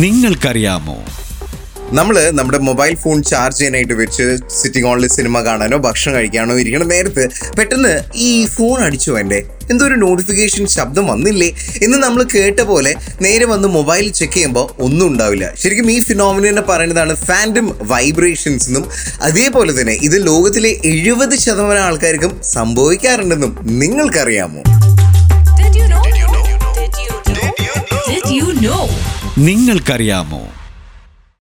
നിങ്ങൾക്കറിയാമോ? നമ്മൾ നമ്മുടെ മൊബൈൽ ഫോൺ ചാർജ് ചെയ്യാനായിട്ട് വെച്ച് സിറ്റിംഗ് ഹോളിൽ സിനിമ കാണാനോ ഭക്ഷണം കഴിക്കാനോ ഇരിക്കണം നേരത്ത് പെട്ടെന്ന് ഈ ഫോൺ അടിച്ചു എന്റെ എന്തോ ഒരു നോട്ടിഫിക്കേഷൻ ശബ്ദം വന്നില്ലേ? എന്ന് നമ്മൾ കേട്ട പോലെ നേരെ വന്ന് മൊബൈൽ ചെക്ക് ചെയ്യുമ്പോൾ ഒന്നും ഉണ്ടാവില്ല. ശരിക്കും ഈ ഫിനോമിനെ പറയുന്നതാണ് ഫാൻഡം വൈബ്രേഷൻസ് എന്നും അതേപോലെ തന്നെ ഇത് ലോകത്തിലെ എഴുപത് ശതമാനം ആൾക്കാർക്കും സംഭവിക്കാറുണ്ടെന്നും നിങ്ങൾക്കറിയാമോ? Did you know? Did you know? Did you know? നിങ്ങൾക്കറിയാമോ?